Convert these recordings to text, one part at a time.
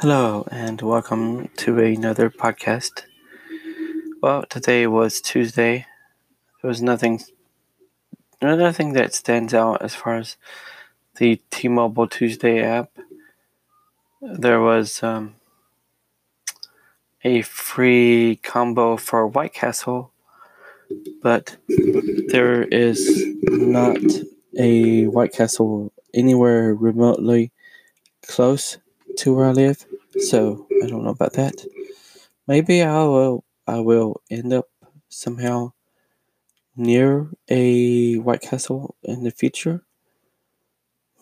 Hello, and welcome to another podcast. Well, today was Tuesday. There was nothing, nothing that stands out as far as the T-Mobile Tuesday app. There was um, a free combo for White Castle, but there is not a White Castle anywhere remotely close to where I live, so I don't know about that. Maybe I will I will end up somehow near a White Castle in the future.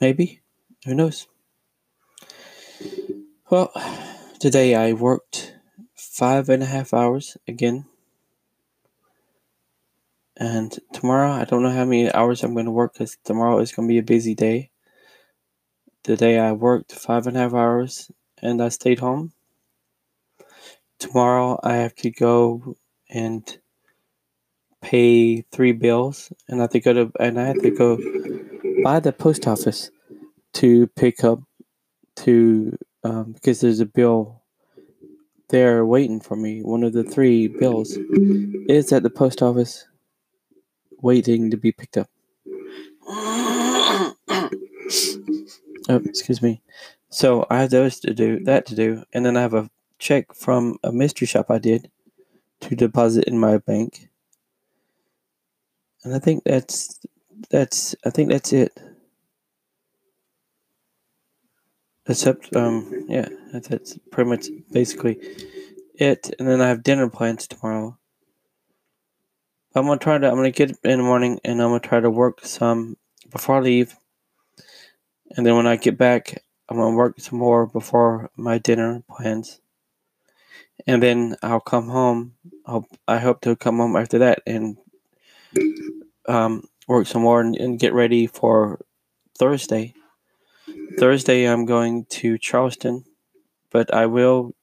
Maybe. Who knows? Well, today I worked five and a half hours again. And tomorrow, I don't know how many hours I'm going to work because tomorrow is going to be a busy day. The day I worked five and a half hours and I stayed home. Tomorrow I have to go and pay three bills and I have to go to and I have to go by the post office to pick up to um, because there's a bill there waiting for me. One of the three bills is at the post office waiting to be picked up. Oh, excuse me. So I have those to do, that to do, and then I have a check from a mystery shop I did to deposit in my bank. And I think that's that's I think that's it. Except um yeah, that's, pretty much basically it. And then I have dinner plans tomorrow. I'm gonna try to I'm gonna get in the morning and I'm gonna try to work some before I leave and then when I get back, I'm gonna work some more before my dinner plans. And then I'll come home. I'll, I hope to come home after that and um, work some more and, and get ready for Thursday. Thursday, I'm going to Charleston, but I will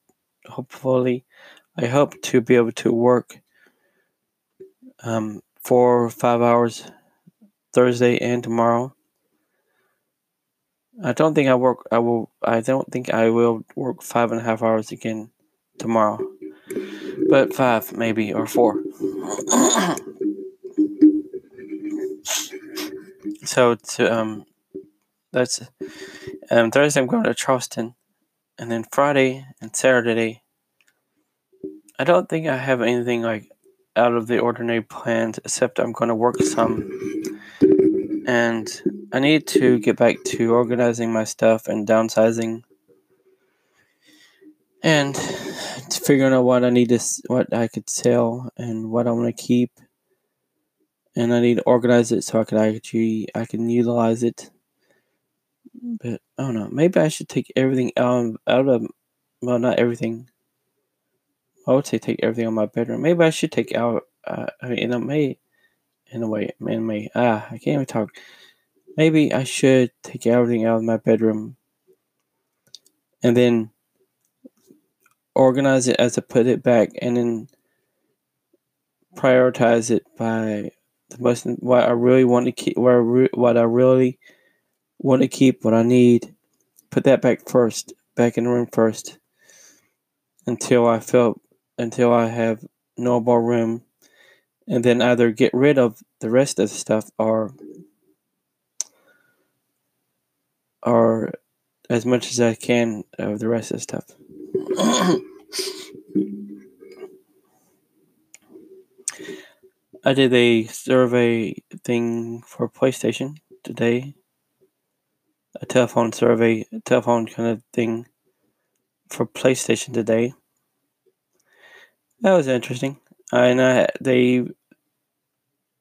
hopefully, I hope to be able to work um, four or five hours Thursday and tomorrow I don't think I work. I will. I don't think I will work five and a half hours again tomorrow, but five maybe or four. so to um, that's um Thursday I'm going to Charleston, and then Friday and Saturday. I don't think I have anything like out of the ordinary planned, except I'm going to work some, and I need to get back to organizing my stuff and downsizing and figuring out what I need to what I could sell and what I want to keep. And I need to organize it so I can actually I can utilize it. But I don't know. Maybe I should take everything out out of well, not everything. I would say take everything on my bedroom. Maybe I should take out. Uh, I mean, in a may, in a way, in may. Ah, I can't even talk. Maybe I should take everything out of my bedroom and then organize it as I put it back and then prioritize it by the most what I really want to keep what I, what I really want to keep what I need. Put that back first back in the room first until I feel until I have no more room. And then either get rid of the rest of the stuff or as much as I can of the rest of the stuff. I did a survey thing for PlayStation today. A telephone survey, a telephone kind of thing for PlayStation today. That was interesting. And I, they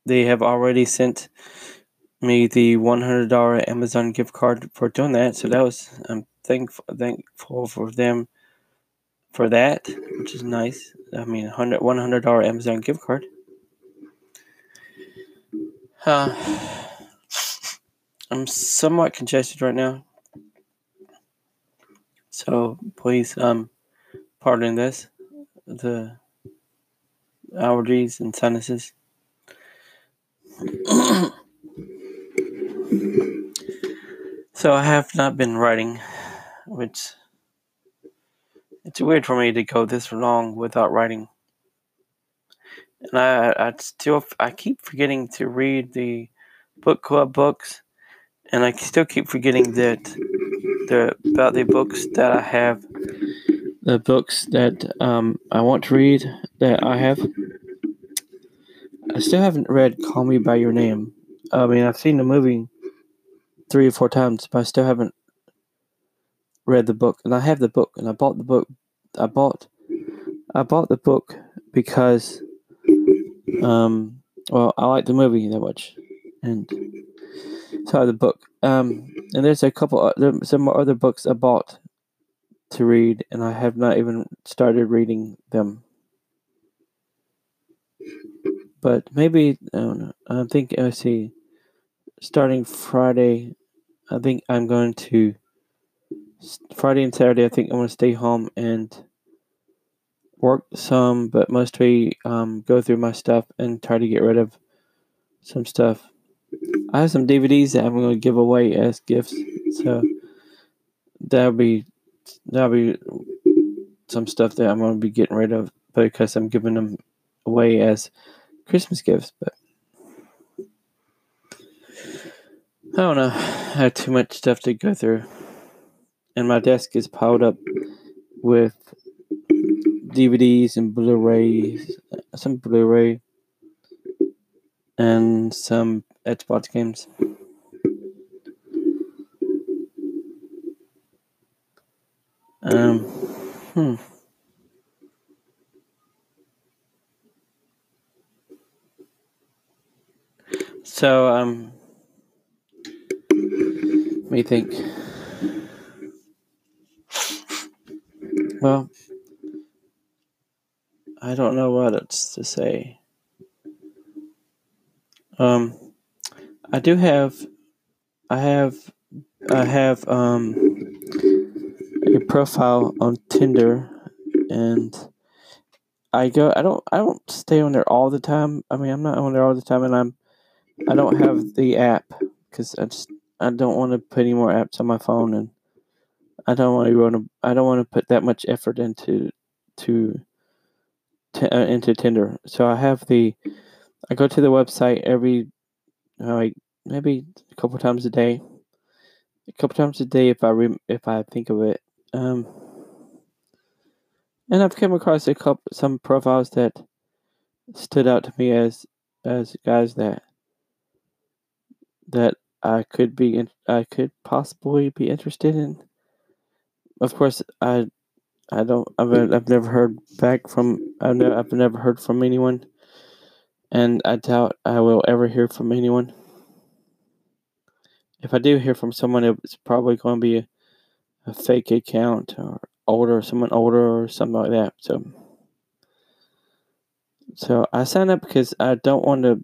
they have already sent me the $100 Amazon gift card for doing that. So that was I'm thankful thankful for them for that, which is nice. I mean, $100, $100 Amazon gift card. Uh, I'm somewhat congested right now. So please um pardon this. The allergies and sinuses. So I have not been writing, which It's weird for me to go this long without writing. And I, I still, I keep forgetting to read the book club books, and I still keep forgetting that the about the books that I have, the books that um, I want to read that I have. I still haven't read Call Me by Your Name. I mean, I've seen the movie three or four times, but I still haven't read the book. And I have the book, and I bought the book. I bought, I bought the book because, um, well, I like the movie that much, and so the book. Um, and there's a couple, there's some other books I bought to read, and I have not even started reading them. But maybe I don't know. I think I see. Starting Friday, I think I'm going to. Friday and Saturday, I think I'm going to stay home and work some, but mostly um, go through my stuff and try to get rid of some stuff. I have some DVDs that I'm going to give away as gifts, so that'll be that'll be some stuff that I'm going to be getting rid of because I'm giving them away as Christmas gifts, but I don't know. I have too much stuff to go through. And my desk is piled up with DVDs and Blu rays, some Blu ray, and some Xbox games. Um, hmm. So, um, me think. Well, I don't know what it's to say. Um, I do have, I have, I have, um, a profile on Tinder, and I go. I don't. I don't stay on there all the time. I mean, I'm not on there all the time, and I'm I don't have the app because I just I don't want to put any more apps on my phone, and I don't want to run. I don't want to put that much effort into to, to uh, into Tinder. So I have the. I go to the website every, uh, like maybe a couple times a day. A couple times a day if I re, if I think of it. Um, and I've come across a couple some profiles that stood out to me as as guys that that I could be in, I could possibly be interested in. Of course, I I don't I've I've never heard back from I've never I've never heard from anyone, and I doubt I will ever hear from anyone. If I do hear from someone, it's probably going to be a, a fake account or older, someone older or something like that. So, so I signed up because I don't want to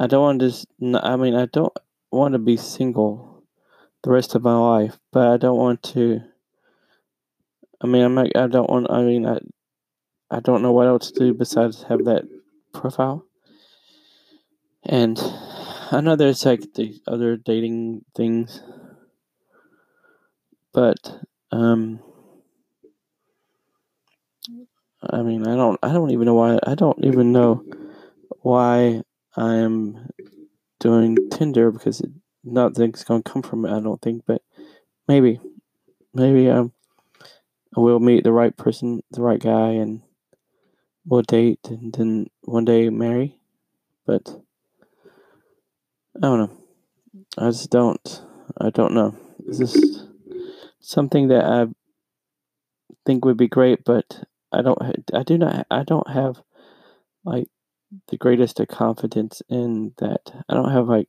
I don't want to I mean, I don't want to be single the rest of my life, but I don't want to. I mean, I'm not, I don't want, I mean, I, I don't know what else to do besides have that profile. And I know there's like the other dating things, but, um, I mean, I don't, I don't even know why, I don't even know why I'm doing Tinder because it, nothing's going to come from it, I don't think, but maybe. Maybe um, I will meet the right person, the right guy, and we'll date and then one day marry. But I don't know. I just don't. I don't know. Is this something that I think would be great, but I don't. I do not. I don't have like the greatest of confidence in that. I don't have like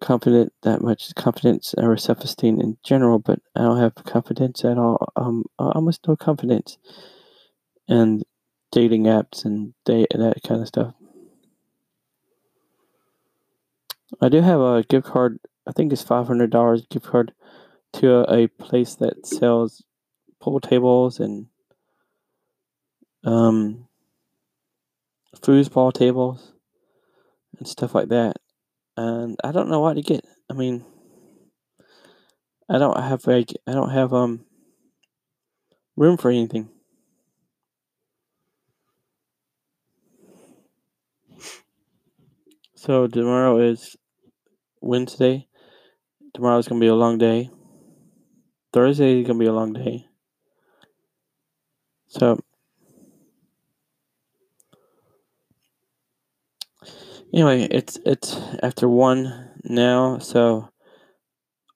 confident that much confidence or self esteem in general, but I don't have confidence at all. Um, almost no confidence in dating apps and date that kind of stuff. I do have a gift card. I think it's five hundred dollars gift card to a, a place that sells pool tables and um foosball tables and stuff like that. And I don't know what to get. I mean, I don't have like I don't have um room for anything. So tomorrow is Wednesday. Tomorrow's gonna be a long day. Thursday is gonna be a long day. So anyway, it's it's after one now, so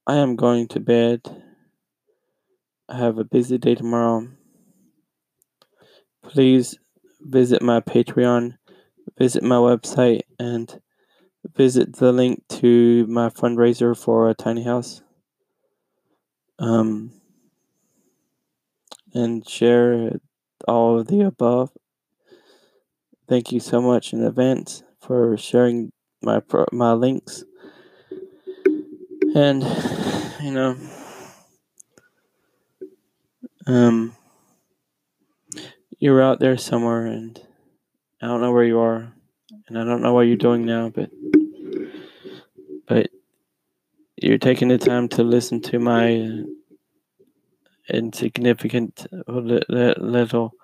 I am going to bed. I have a busy day tomorrow. Please visit my Patreon, visit my website, and visit the link to my fundraiser for a tiny house. Um, and share all of the above. Thank you so much in advance for sharing my my links. And you know, um, you're out there somewhere, and I don't know where you are, and I don't know what you're doing now, but but you're taking the time to listen to my insignificant little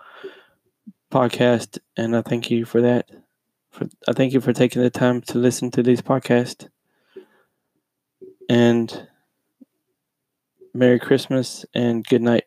podcast, and I thank you for that. For I thank you for taking the time to listen to this podcast. And Merry Christmas and good night.